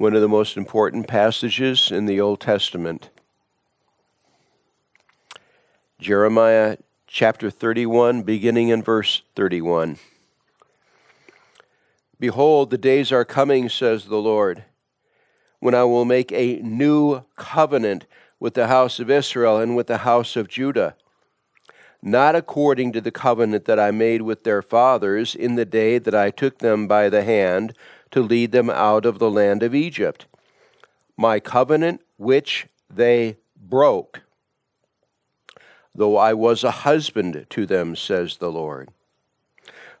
one of the most important passages in the Old Testament. Jeremiah chapter 31, beginning in verse 31. Behold, the days are coming, says the Lord, when I will make a new covenant with the house of Israel and with the house of Judah, not according to the covenant that I made with their fathers in the day that I took them by the hand to lead them out of the land of Egypt, my covenant which they broke though I was a husband to them, says the Lord.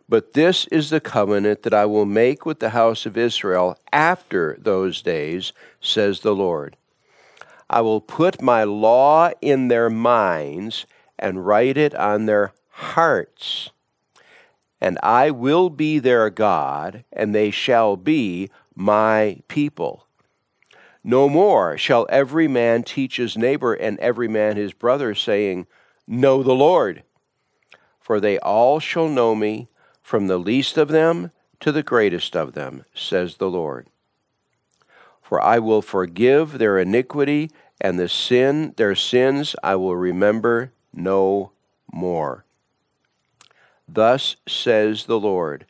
But this is the covenant that I will make with the house of Israel after those days, says the Lord. I will put my law in their minds and write it on their hearts. And I will be their God, and they shall be my people. No more shall every man teach his neighbor and every man his brother, saying, Know the Lord. For they all shall know me, from the least of them to the greatest of them, says the Lord. For I will forgive their iniquity, and the sin, their sins I will remember no more. Thus says the Lord,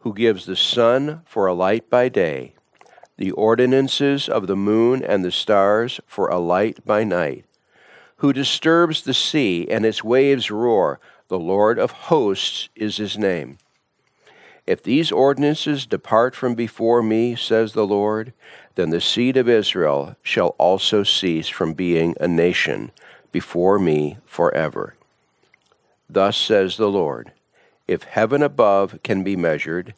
who gives the sun for a light by day, the ordinances of the moon and the stars for a light by night who disturbs the sea and its waves roar. The Lord of hosts is his name. If these ordinances depart from before me, says the Lord, then the seed of Israel shall also cease from being a nation before me forever. Thus says the Lord If heaven above can be measured,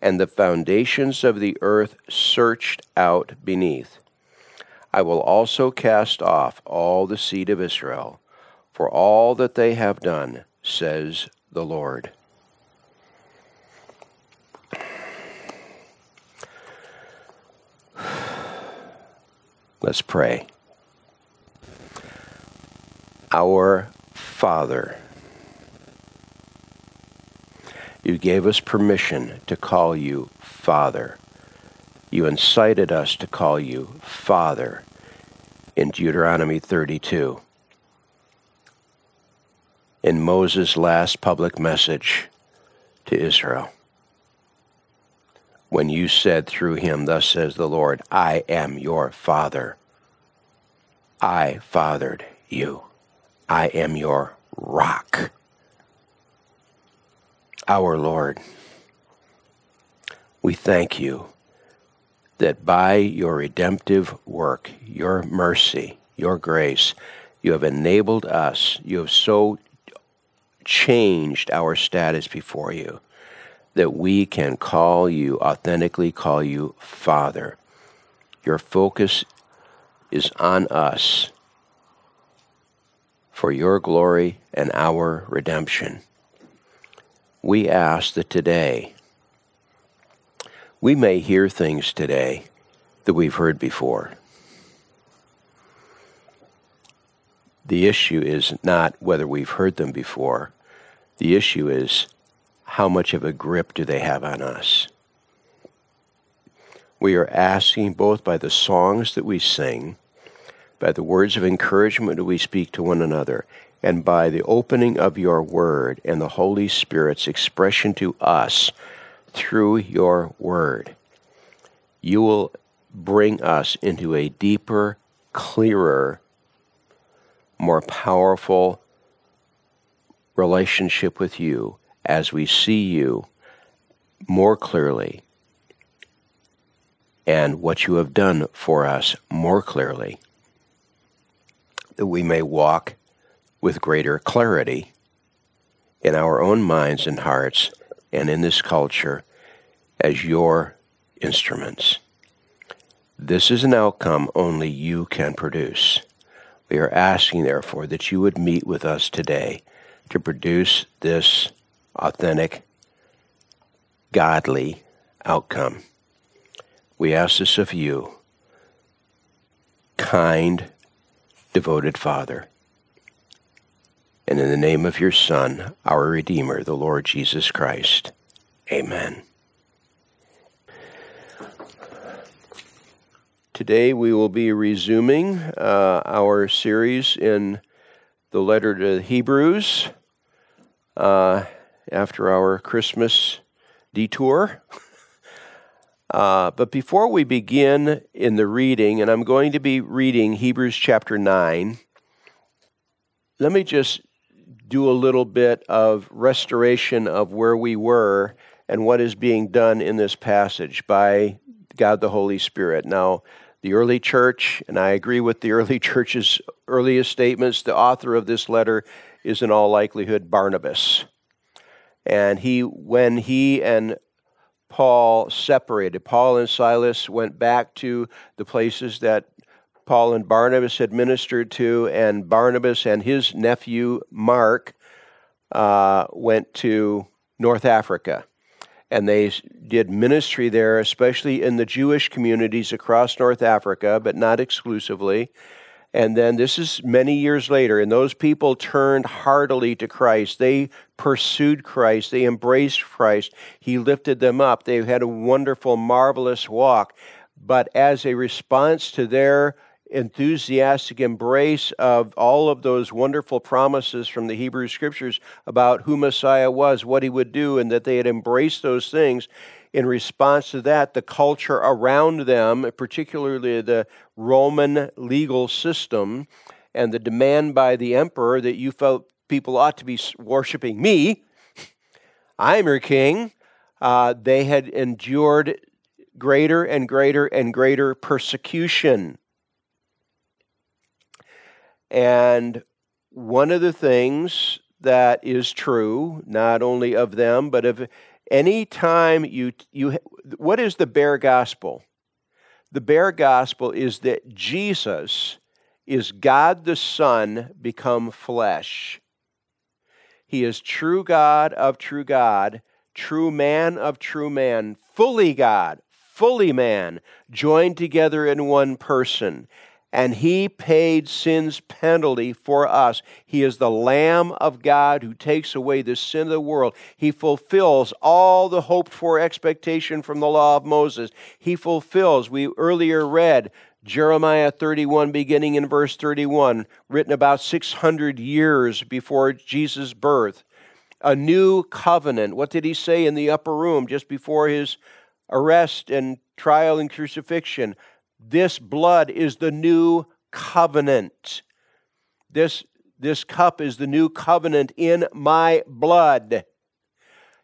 and the foundations of the earth searched out beneath, I will also cast off all the seed of Israel for all that they have done, says the Lord. Let's pray. Our Father, you gave us permission to call you Father. You incited us to call you Father in Deuteronomy 32. In Moses' last public message to Israel, when you said through him, Thus says the Lord, I am your Father. I fathered you. I am your rock. Our Lord, we thank you that by your redemptive work, your mercy, your grace, you have enabled us, you have so changed our status before you that we can call you, authentically call you Father. Your focus is on us for your glory and our redemption. We ask that today we may hear things today that we've heard before. The issue is not whether we've heard them before. The issue is how much of a grip do they have on us? We are asking both by the songs that we sing, by the words of encouragement that we speak to one another, and by the opening of your word and the Holy Spirit's expression to us through your word, you will bring us into a deeper, clearer, more powerful relationship with you as we see you more clearly and what you have done for us more clearly, that we may walk with greater clarity in our own minds and hearts and in this culture as your instruments. This is an outcome only you can produce. We are asking, therefore, that you would meet with us today to produce this authentic, godly outcome. We ask this of you, kind, devoted Father. And in the name of your Son, our Redeemer, the Lord Jesus Christ. Amen. Today we will be resuming uh, our series in the letter to the Hebrews uh, after our Christmas detour. Uh, but before we begin in the reading, and I'm going to be reading Hebrews chapter 9, let me just do a little bit of restoration of where we were and what is being done in this passage by God the Holy Spirit. Now, the early church, and I agree with the early church's earliest statements, the author of this letter is in all likelihood Barnabas. And he, when he and Paul separated. Paul and Silas went back to the places that Paul and Barnabas had ministered to, and Barnabas and his nephew Mark uh, went to North Africa. And they did ministry there, especially in the Jewish communities across North Africa, but not exclusively. And then this is many years later, and those people turned heartily to Christ. They pursued Christ. They embraced Christ. He lifted them up. They had a wonderful, marvelous walk. But as a response to their enthusiastic embrace of all of those wonderful promises from the Hebrew Scriptures about who Messiah was, what he would do, and that they had embraced those things, in response to that, the culture around them, particularly the Roman legal system, and the demand by the emperor that you felt people ought to be worshiping me, I'm your king, uh, they had endured greater and greater and greater persecution. And one of the things that is true, not only of them, but of anytime you you what is the bare gospel? The bare gospel is that jesus is god the son become flesh. He is true god of true god true man of true man fully god fully man joined together in one person and he paid sin's penalty for us. He is the Lamb of God who takes away the sin of the world. He fulfills all the hoped for expectation from the law of Moses. He fulfills, we earlier read, Jeremiah 31, beginning in verse 31, written about 600 years before Jesus' birth. A new covenant. What did he say in the upper room just before his arrest and trial and crucifixion? This blood is the new covenant. This, this cup is the new covenant in my blood.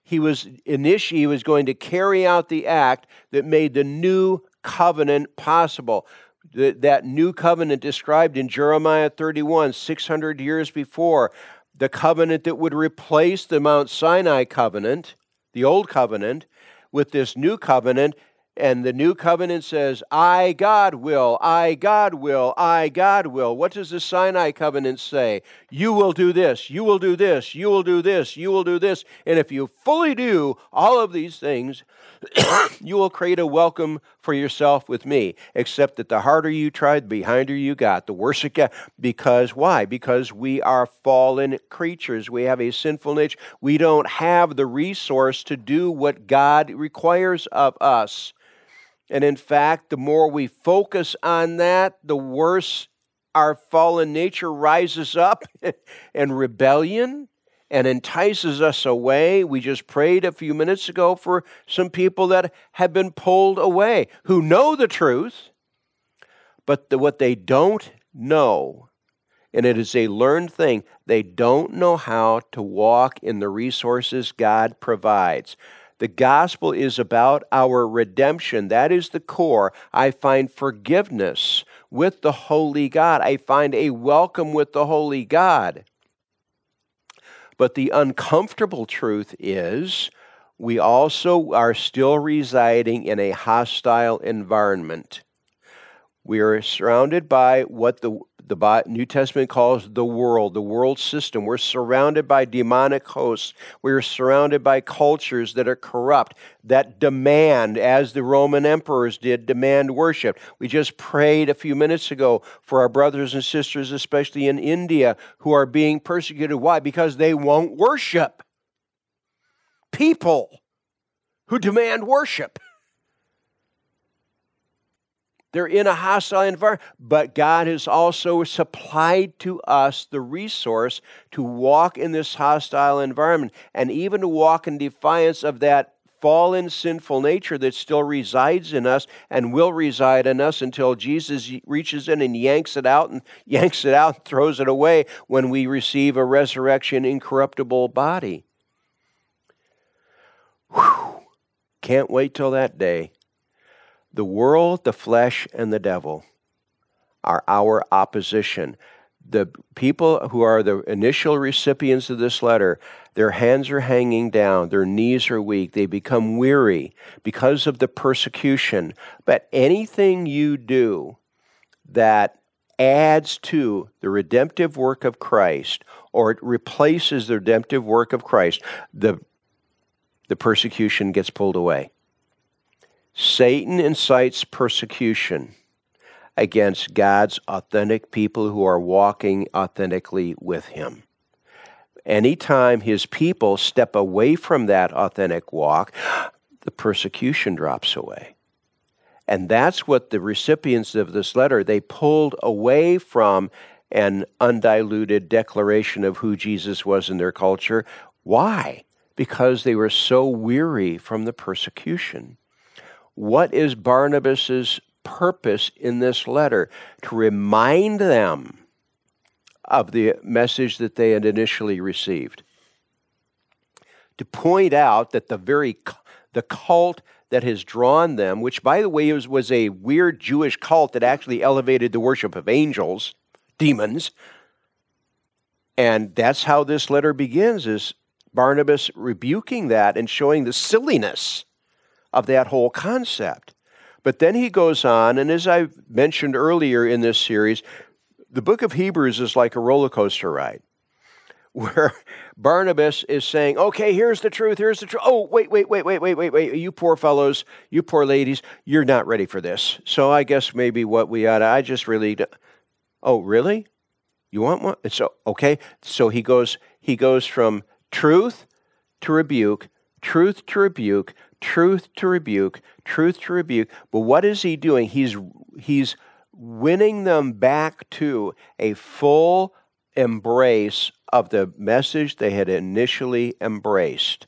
He was initi- he was going to carry out the act that made the new covenant possible. that new covenant described in Jeremiah 31, 600 years before, the covenant that would replace the Mount Sinai covenant, the old covenant, with this new covenant and the new covenant says, I, God, will, I, God, will, I, God, will. What does the Sinai covenant say? You will do this, you will do this, you will do this, you will do this. And if you fully do all of these things, you will create a welcome for yourself with me. Except that the harder you try, the behinder you got, the worse it got. Because why? Because we are fallen creatures. We have a sinful nature. We don't have the resource to do what God requires of us. And in fact, the more we focus on that, the worse our fallen nature rises up and rebellion and entices us away. We just prayed a few minutes ago for some people that have been pulled away who know the truth, but the, what they don't know, and it is a learned thing, they don't know how to walk in the resources God provides. The gospel is about our redemption. That is the core. I find forgiveness with the holy God. I find a welcome with the holy God. But the uncomfortable truth is we also are still residing in a hostile environment. We are surrounded by what the the New Testament calls the world, the world system. We're surrounded by demonic hosts. We're surrounded by cultures that are corrupt, that demand, as the Roman emperors did, demand worship. We just prayed a few minutes ago for our brothers and sisters, especially in India, who are being persecuted. Why? Because they won't worship people who demand worship. They're in a hostile environment, but God has also supplied to us the resource to walk in this hostile environment and even to walk in defiance of that fallen sinful nature that still resides in us and will reside in us until Jesus reaches in and yanks it out and yanks it out and throws it away when we receive a resurrection incorruptible body. Whew. Can't wait till that day. The world, the flesh, and the devil are our opposition. The people who are the initial recipients of this letter, their hands are hanging down, their knees are weak, they become weary because of the persecution. But anything you do that adds to the redemptive work of Christ or it replaces the redemptive work of Christ, the, the persecution gets pulled away. Satan incites persecution against God's authentic people who are walking authentically with Him. Anytime His people step away from that authentic walk, the persecution drops away. And that's what the recipients of this letter, they pulled away from an undiluted declaration of who Jesus was in their culture. Why? Because they were so weary from the persecution. What is Barnabas's purpose in this letter? To remind them of the message that they had initially received. To point out that the very the cult that has drawn them, which by the way was, was a weird Jewish cult that actually elevated the worship of angels, demons. And that's how this letter begins is Barnabas rebuking that and showing the silliness of that whole concept. But then he goes on, and as I mentioned earlier in this series, the book of Hebrews is like a roller coaster ride where Barnabas is saying, okay, here's the truth, here's the truth. Oh, wait, wait, wait, wait, wait, wait, wait. You poor fellows, you poor ladies, you're not ready for this. So I guess maybe what we ought to, I just really, oh, really? You want one? So, okay. So he goes, he goes from truth to rebuke, truth to rebuke, truth to rebuke, truth to rebuke. But what is he doing? He's he's winning them back to a full embrace of the message they had initially embraced.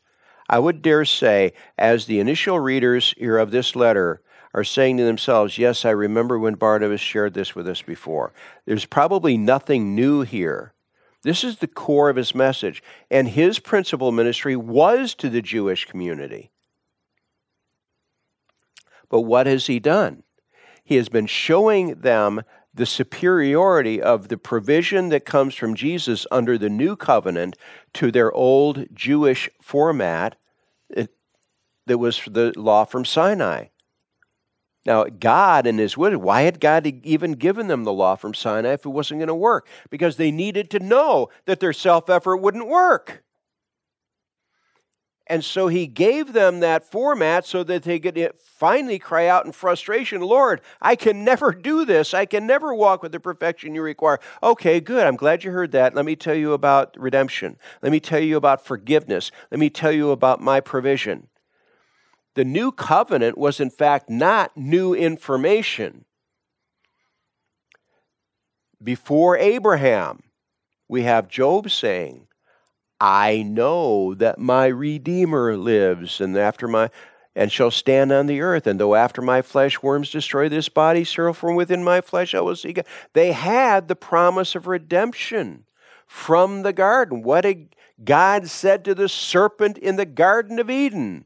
I would dare say, as the initial readers here of this letter are saying to themselves, Yes, I remember when Barnabas shared this with us before. There's probably nothing new here. This is the core of his message. And his principal ministry was to the Jewish community. But what has he done? He has been showing them the superiority of the provision that comes from Jesus under the new covenant to their old Jewish format eh, that was the law from Sinai. Now, God and His wisdom, why had God even given them the law from Sinai if it wasn't going to work? Because they needed to know that their self effort wouldn't work. And so he gave them that format so that they could eh, finally cry out in frustration, Lord, I can never do this. I can never walk with the perfection you require. Okay, good. I'm glad you heard that. Let me tell you about redemption. Let me tell you about forgiveness. Let me tell you about my provision. The new covenant was, in fact, not new information. Before Abraham, we have Job saying, I know that my Redeemer lives, and after my and shall stand on the earth. And though after my flesh worms destroy this body, still from within my flesh I will see God. They had the promise of redemption from the garden. What did God said to the serpent in the Garden of Eden?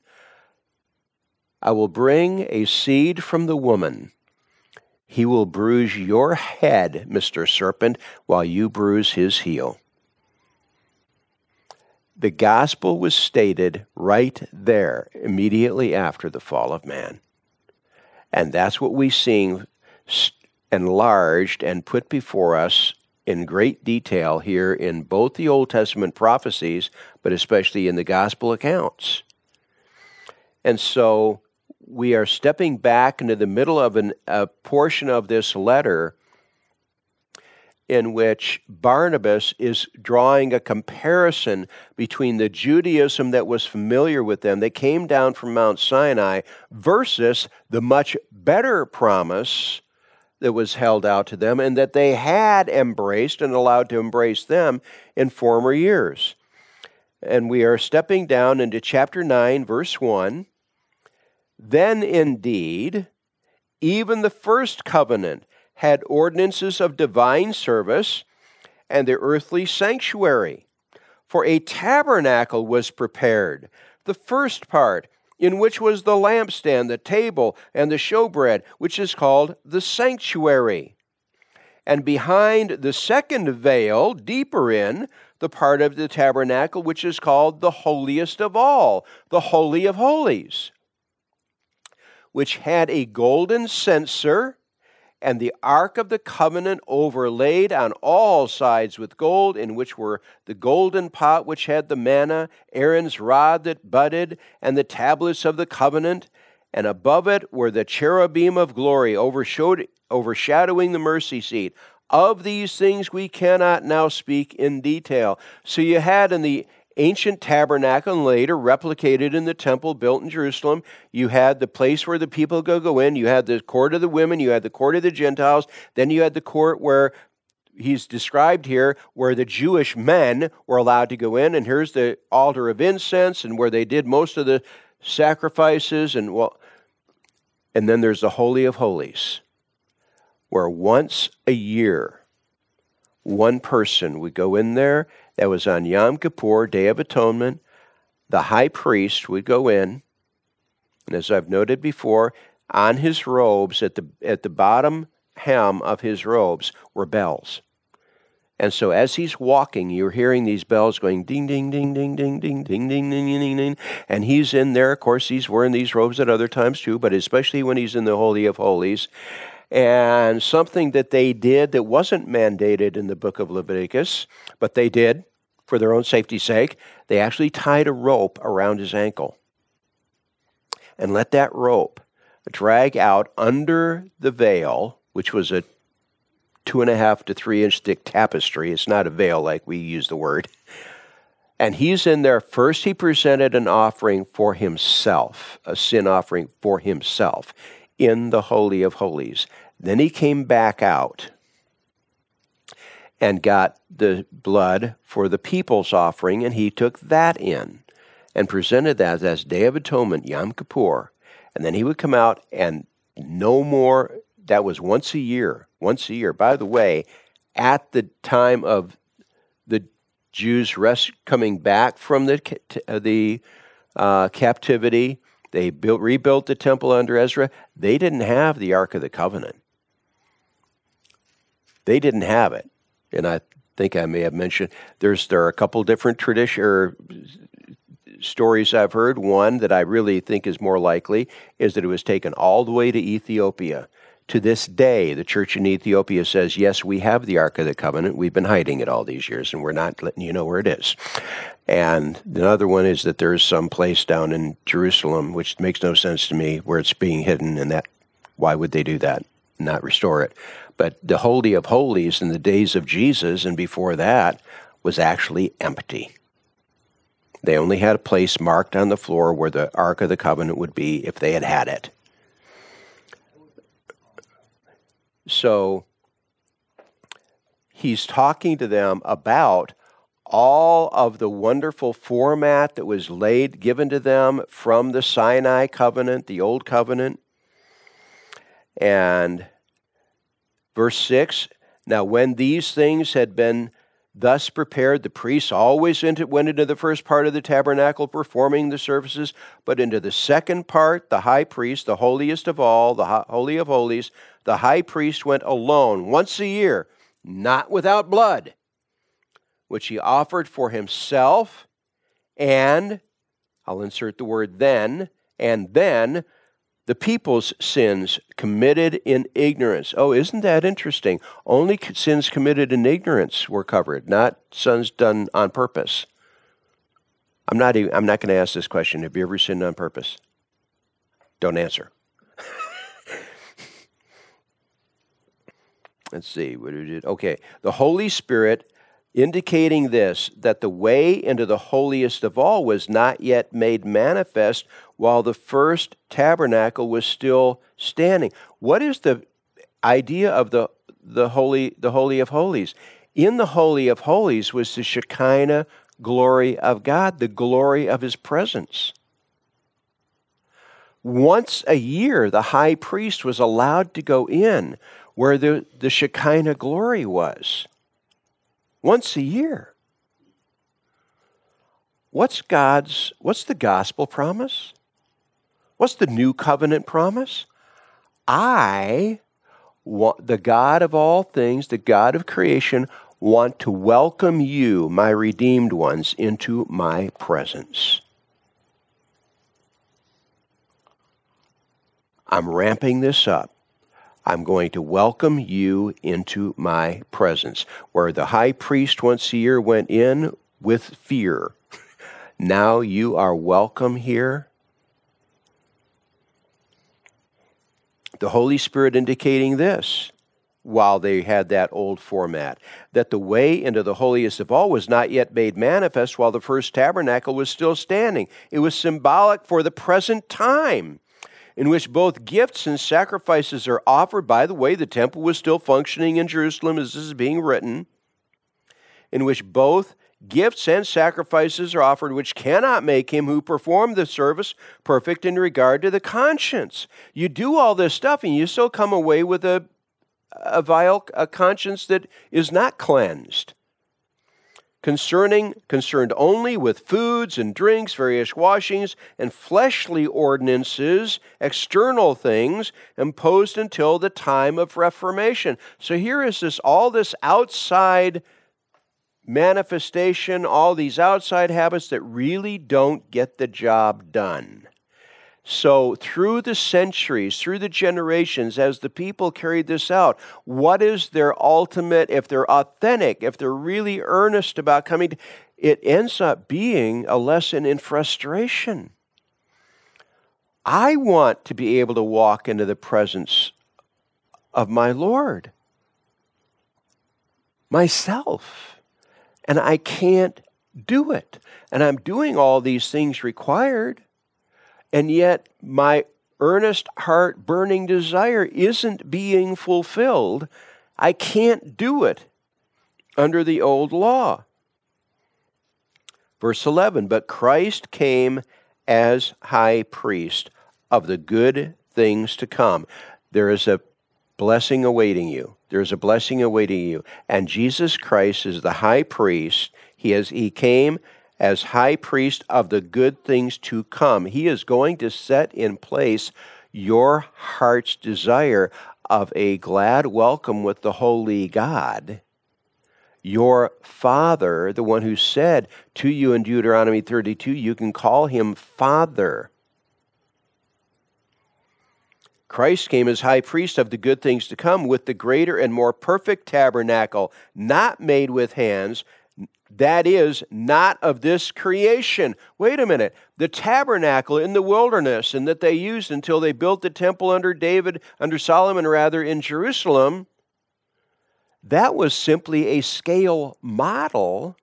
I will bring a seed from the woman. He will bruise your head, Mr. Serpent, while you bruise his heel the gospel was stated right there immediately after the fall of man. And that's what we see enlarged and put before us in great detail here in both the Old Testament prophecies, but especially in the gospel accounts. And so we are stepping back into the middle of an, a portion of this letter in which Barnabas is drawing a comparison between the Judaism that was familiar with them, that came down from Mount Sinai, versus the much better promise that was held out to them and that they had embraced and allowed to embrace them in former years. And we are stepping down into chapter 9, verse 1. Then indeed, even the first covenant had ordinances of divine service and the earthly sanctuary. For a tabernacle was prepared, the first part, in which was the lampstand, the table, and the showbread, which is called the sanctuary. And behind the second veil, deeper in, the part of the tabernacle which is called the holiest of all, the Holy of Holies, which had a golden censer and the Ark of the Covenant overlaid on all sides with gold, in which were the golden pot which had the manna, Aaron's rod that budded, and the tablets of the covenant, and above it were the cherubim of glory overshadowing the mercy seat. Of these things we cannot now speak in detail. So you had in the ancient tabernacle and later replicated in the temple built in Jerusalem. You had the place where the people go go in. You had the court of the women. You had the court of the Gentiles. Then you had the court where he's described here where the Jewish men were allowed to go in. And here's the altar of incense and where they did most of the sacrifices and well and then there's the holy of holies where once a year one person would go in there that was on Yom Kippur, Day of Atonement. The high priest would go in, and as I've noted before, on his robes, at the, at the bottom hem of his robes, were bells. And so as he's walking, you're hearing these bells going ding, ding, ding, ding, ding, ding, ding, ding, ding, ding, ding. And he's in there. Of course, he's wearing these robes at other times too, but especially when he's in the Holy of Holies. And something that they did that wasn't mandated in the book of Leviticus, but they did for their own safety's sake, they actually tied a rope around his ankle and let that rope drag out under the veil, which was a two and a half to three inch thick tapestry. It's not a veil like we use the word. And he's in there. First, he presented an offering for himself, a sin offering for himself in the Holy of Holies. Then he came back out and got the blood for the people's offering, and he took that in and presented that as Day of Atonement, Yom Kippur. And then he would come out and no more, that was once a year, once a year. By the way, at the time of the Jews rest, coming back from the, the uh, captivity, they built, rebuilt the temple under Ezra. They didn't have the Ark of the Covenant. They didn't have it and I think I may have mentioned there's there are a couple different tradition or stories I've heard. One that I really think is more likely is that it was taken all the way to Ethiopia. To this day, the church in Ethiopia says, Yes, we have the Ark of the Covenant. We've been hiding it all these years, and we're not letting you know where it is. And another one is that there's some place down in Jerusalem, which makes no sense to me, where it's being hidden, and that why would they do that? Not restore it. But the Holy of Holies in the days of Jesus and before that was actually empty. They only had a place marked on the floor where the Ark of the Covenant would be if they had had it. So he's talking to them about all of the wonderful format that was laid given to them from the Sinai covenant, the old covenant. And Verse 6 Now, when these things had been thus prepared, the priests always went into the first part of the tabernacle performing the services, but into the second part, the high priest, the holiest of all, the Holy of Holies, the high priest went alone once a year, not without blood, which he offered for himself and, I'll insert the word then, and then the people's sins committed in ignorance. Oh, isn't that interesting? Only sins committed in ignorance were covered, not sins done on purpose. I'm not I'm not going to ask this question. Have you ever sinned on purpose? Don't answer. Let's see. What did it? Okay. The Holy Spirit indicating this that the way into the holiest of all was not yet made manifest while the first tabernacle was still standing. What is the idea of the the holy the holy of holies. In the holy of holies was the Shekinah glory of God, the glory of his presence. Once a year, the high priest was allowed to go in where the, the Shekinah glory was. Once a year. What's God's, what's the gospel promise? What's the new covenant promise? I, want, the God of all things, the God of creation, want to welcome you, my redeemed ones, into my presence. I'm ramping this up. I'm going to welcome you into my presence. Where the high priest once a year went in with fear, now you are welcome here. The Holy Spirit indicating this while they had that old format, that the way into the holiest of all was not yet made manifest while the first tabernacle was still standing. It was symbolic for the present time in which both gifts and sacrifices are offered. By the way, the temple was still functioning in Jerusalem as this is being written, in which both gifts and sacrifices are offered, which cannot make him who performed the service perfect in regard to the conscience. You do all this stuff and you still come away with a a vile a conscience that is not cleansed. Concerning, concerned only with foods and drinks, various washings, and fleshly ordinances, external things, imposed until the time of Reformation. So here is this all this outside manifestation, all these outside habits that really don't get the job done. So, through the centuries, through the generations, as the people carried this out, what is their ultimate, if they're authentic, if they're really earnest about coming, it ends up being a lesson in frustration. I want to be able to walk into the presence of my Lord myself, and I can't do it. And I'm doing all these things required and yet my earnest heart burning desire isn't being fulfilled. I can't do it under the old law. Verse 11 But Christ came as high priest of the good things to come. There is a blessing awaiting you. There is a blessing awaiting you. And Jesus Christ is the high priest. He has he came as high priest of the good things to come. He is going to set in place your heart's desire of a glad welcome with the holy God. Your Father, the one who said to you in Deuteronomy 32, you can call him Father. Christ came as high priest of the good things to come with the greater and more perfect tabernacle, not made with hands, that is not of this creation. Wait a minute. The tabernacle in the wilderness and that they used until they built the temple under David, under Solomon rather, in Jerusalem, that was simply a scale model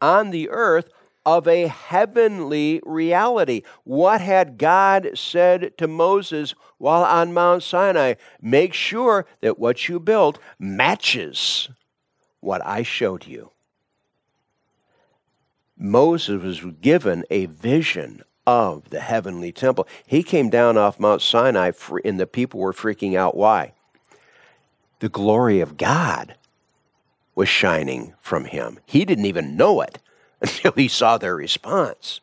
on the earth of a heavenly reality. What had God said to Moses while on Mount Sinai? Make sure that what you built matches what I showed you. Moses was given a vision of the heavenly temple. He came down off Mount Sinai, and the people were freaking out. Why? The glory of God was shining from him. He didn't even know it until he saw their response.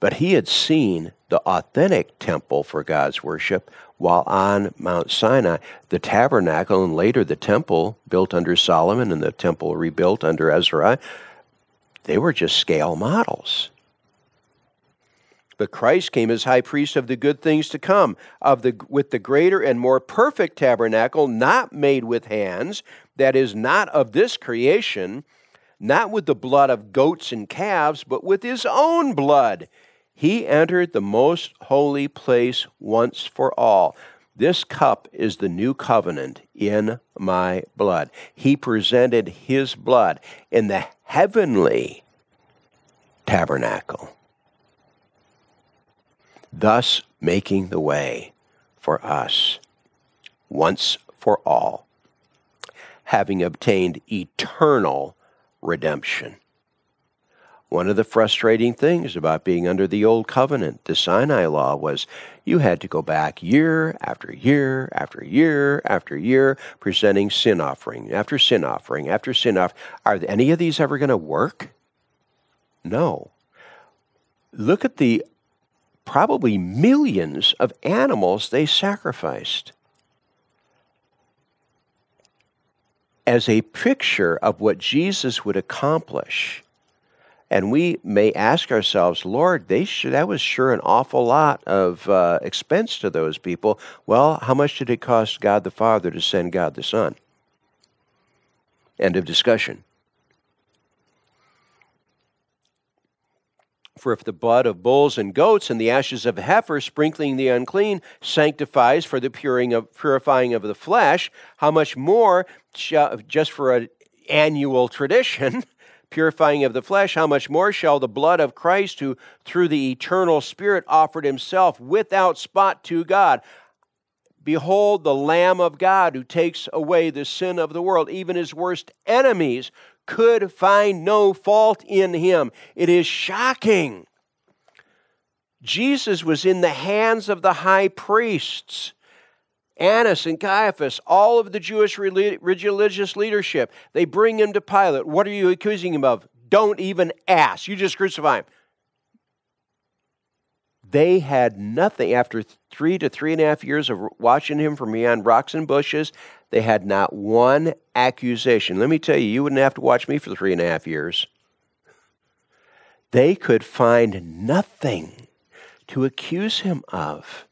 But he had seen the authentic temple for God's worship while on Mount Sinai. The tabernacle and later the temple built under Solomon and the temple rebuilt under Ezra they were just scale models. But Christ came as high priest of the good things to come, of the, with the greater and more perfect tabernacle, not made with hands, that is, not of this creation, not with the blood of goats and calves, but with his own blood. He entered the most holy place once for all. This cup is the new covenant in my blood. He presented his blood in the heavenly tabernacle, thus making the way for us once for all, having obtained eternal redemption. One of the frustrating things about being under the Old Covenant, the Sinai Law, was you had to go back year after year after year after year presenting sin offering after sin offering after sin offering. Are any of these ever going to work? No. Look at the probably millions of animals they sacrificed. As a picture of what Jesus would accomplish and we may ask ourselves, Lord, they should, that was sure an awful lot of uh, expense to those people. Well, how much did it cost God the Father to send God the Son? End of discussion. For if the blood of bulls and goats and the ashes of heifer sprinkling the unclean sanctifies for the purifying of the flesh, how much more, just for an annual tradition, purifying of the flesh, how much more shall the blood of Christ, who through the eternal Spirit offered himself without spot to God? Behold, the Lamb of God who takes away the sin of the world. Even his worst enemies could find no fault in him. It is shocking. Jesus was in the hands of the high priests. Annas and Caiaphas, all of the Jewish religious leadership, they bring him to Pilate. What are you accusing him of? Don't even ask. You just crucify him. They had nothing. After three to three and a half years of watching him from beyond rocks and bushes, they had not one accusation. Let me tell you, you wouldn't have to watch me for three and a half years. They could find nothing to accuse him of.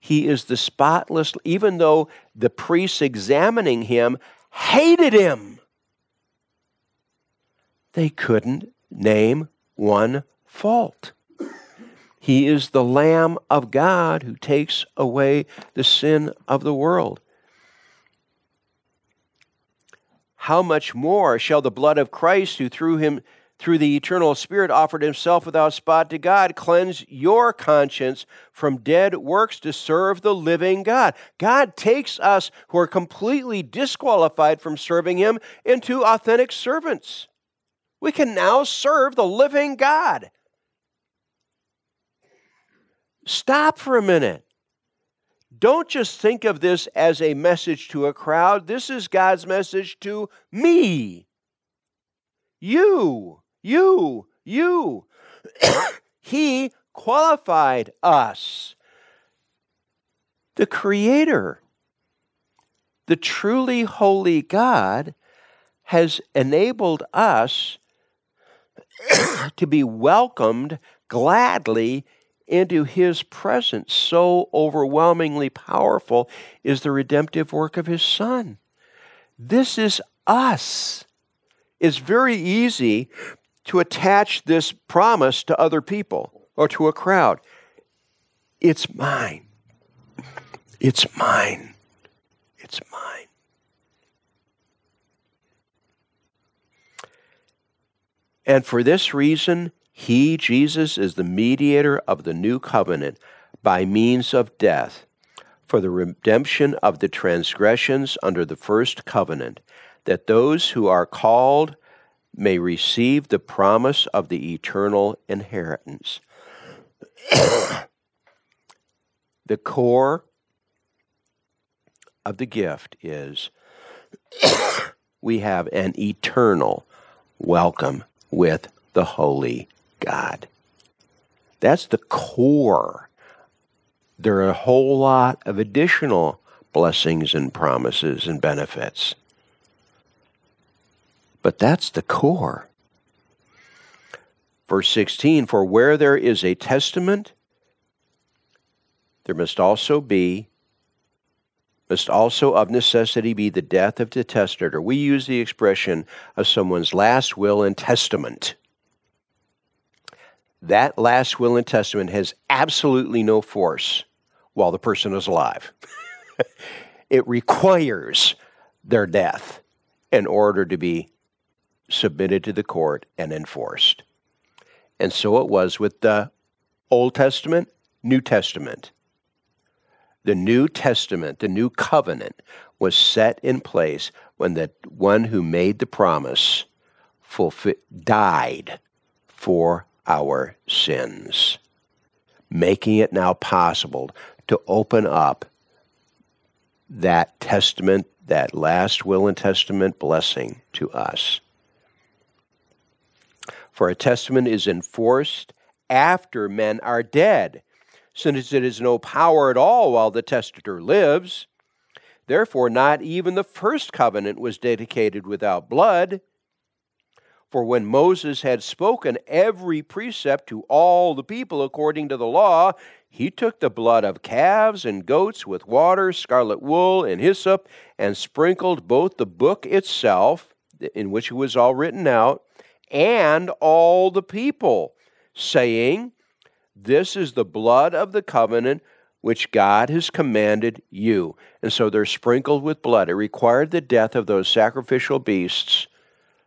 He is the spotless, even though the priests examining him hated him. They couldn't name one fault. He is the Lamb of God who takes away the sin of the world. How much more shall the blood of Christ, who through him through the eternal Spirit, offered himself without spot to God, cleanse your conscience from dead works to serve the living God. God takes us who are completely disqualified from serving him into authentic servants. We can now serve the living God. Stop for a minute. Don't just think of this as a message to a crowd. This is God's message to me. You. You, you. he qualified us. The Creator, the truly holy God, has enabled us to be welcomed gladly into his presence. So overwhelmingly powerful is the redemptive work of his Son. This is us. It's very easy to attach this promise to other people or to a crowd. It's mine. It's mine. It's mine. And for this reason, he, Jesus, is the mediator of the new covenant by means of death for the redemption of the transgressions under the first covenant, that those who are called may receive the promise of the eternal inheritance. the core of the gift is we have an eternal welcome with the Holy God. That's the core. There are a whole lot of additional blessings and promises and benefits. But that's the core. Verse 16 For where there is a testament, there must also be must also of necessity be the death of the testator. We use the expression of someone's last will and testament. That last will and testament has absolutely no force while the person is alive. it requires their death in order to be submitted to the court and enforced. And so it was with the Old Testament, New Testament. The New Testament, the new covenant, was set in place when the one who made the promise fulfill, died for our sins, making it now possible to open up that testament, that last will and testament blessing to us. For a testament is enforced after men are dead, since it has no power at all while the testator lives. Therefore, not even the first covenant was dedicated without blood. For when Moses had spoken every precept to all the people according to the law, he took the blood of calves and goats with water, scarlet wool, and hyssop, and sprinkled both the book itself, in which it was all written out, and all the people, saying, This is the blood of the covenant which God has commanded you. And so they're sprinkled with blood. It required the death of those sacrificial beasts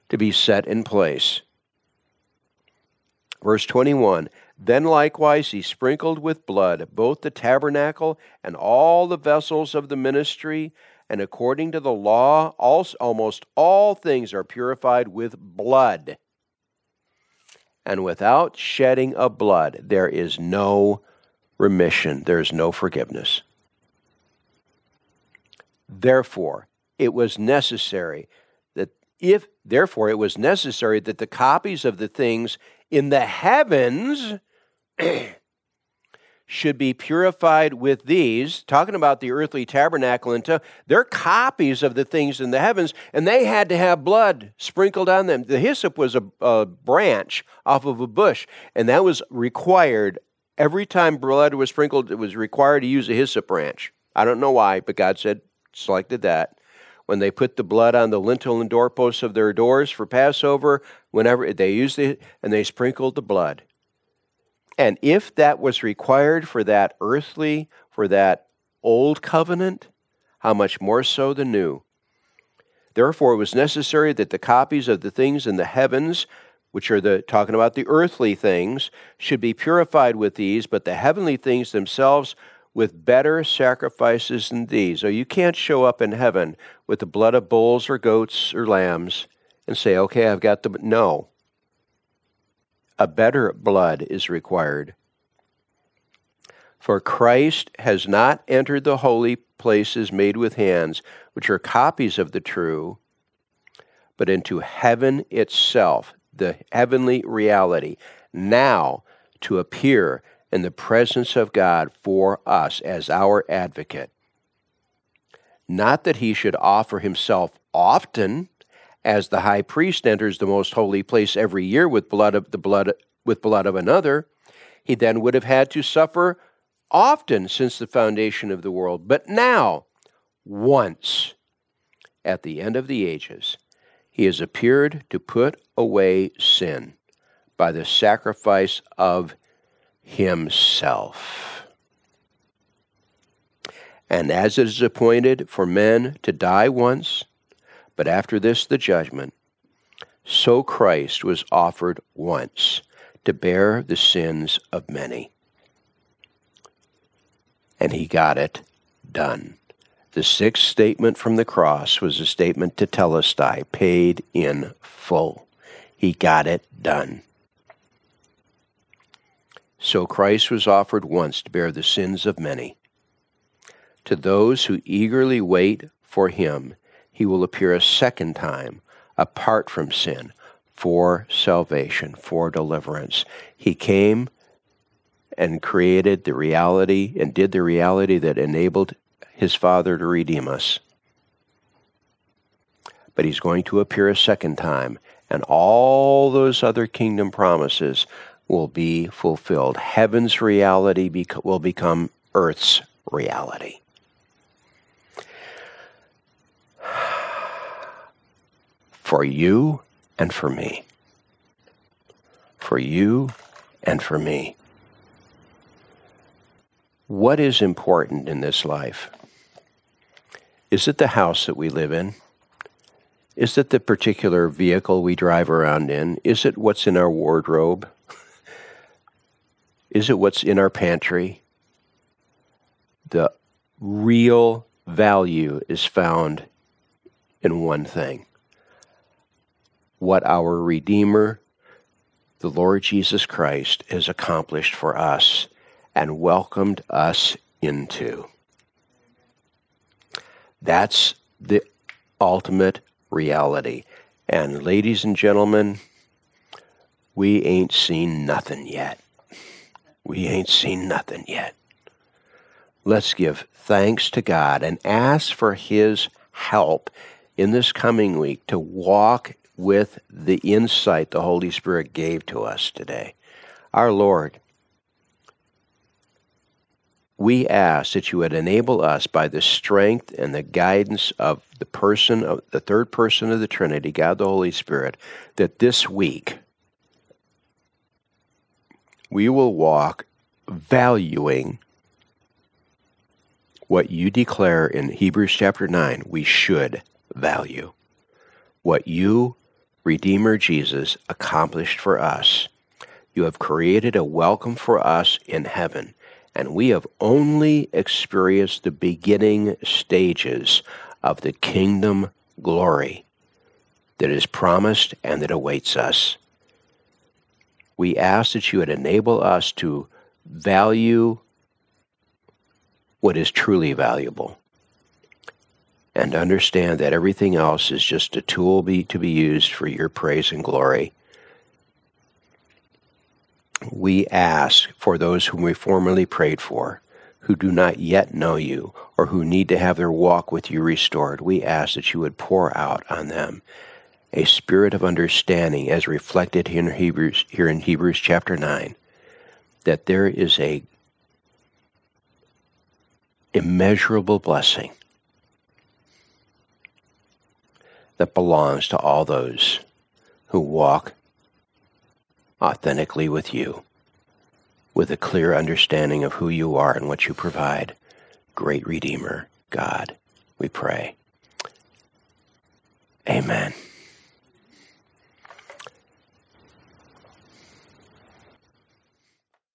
to be set in place. Verse 21 Then likewise he sprinkled with blood both the tabernacle and all the vessels of the ministry, and according to the law, also, almost all things are purified with blood. And without shedding of blood, there is no remission, there is no forgiveness. Therefore, it was necessary that if, therefore, it was necessary that the copies of the things in the heavens should be purified with these, talking about the earthly tabernacle, and they're copies of the things in the heavens, and they had to have blood sprinkled on them. The hyssop was a, a branch off of a bush, and that was required every time blood was sprinkled. It was required to use a hyssop branch. I don't know why, but God said selected that when they put the blood on the lintel and doorposts of their doors for Passover, whenever they used it, and they sprinkled the blood. And if that was required for that earthly, for that old covenant, how much more so the new? Therefore, it was necessary that the copies of the things in the heavens, which are the talking about the earthly things, should be purified with these, but the heavenly things themselves with better sacrifices than these. Or you can't show up in heaven with the blood of bulls or goats or lambs and say, okay, I've got the. No. A better blood is required. For Christ has not entered the holy places made with hands, which are copies of the true, but into heaven itself, the heavenly reality, now to appear in the presence of God for us as our advocate. Not that he should offer himself often, as the high priest enters the most holy place every year with blood of the blood with blood of another, he then would have had to suffer often since the foundation of the world. But now, once, at the end of the ages, he has appeared to put away sin by the sacrifice of himself. And as it is appointed for men to die once, but after this the judgment, so Christ was offered once to bear the sins of many. And he got it done. The sixth statement from the cross was a statement tetelestai, paid in full. He got it done. So Christ was offered once to bear the sins of many. To those who eagerly wait for him, he will appear a second time, apart from sin, for salvation, for deliverance. He came and created the reality and did the reality that enabled his Father to redeem us. But he's going to appear a second time, and all those other kingdom promises will be fulfilled. Heaven's reality will become earth's reality. For you and for me. For you and for me. What is important in this life? Is it the house that we live in? Is it the particular vehicle we drive around in? Is it what's in our wardrobe? Is it what's in our pantry? The real value is found in one thing what our Redeemer, the Lord Jesus Christ, has accomplished for us and welcomed us into. That's the ultimate reality. And, ladies and gentlemen, we ain't seen nothing yet. We ain't seen nothing yet. Let's give thanks to God and ask for His help in this coming week to walk with the insight the Holy Spirit gave to us today. Our Lord, we ask that you would enable us by the strength and the guidance of the person of the third person of the Trinity, God the Holy Spirit, that this week we will walk valuing what you declare in Hebrews chapter 9 we should value. What you, Redeemer Jesus, accomplished for us. You have created a welcome for us in heaven, and we have only experienced the beginning stages of the kingdom glory that is promised and that awaits us. We ask that you would enable us to value what is truly valuable and understand that everything else is just a tool be, to be used for your praise and glory. We ask for those whom we formerly prayed for, who do not yet know you, or who need to have their walk with you restored. We ask that you would pour out on them a spirit of understanding as reflected here in Hebrews, here in Hebrews chapter 9, that there is a immeasurable blessing that belongs to all those who walk authentically with you, with a clear understanding of who you are and what you provide. Great Redeemer, God, we pray. Amen.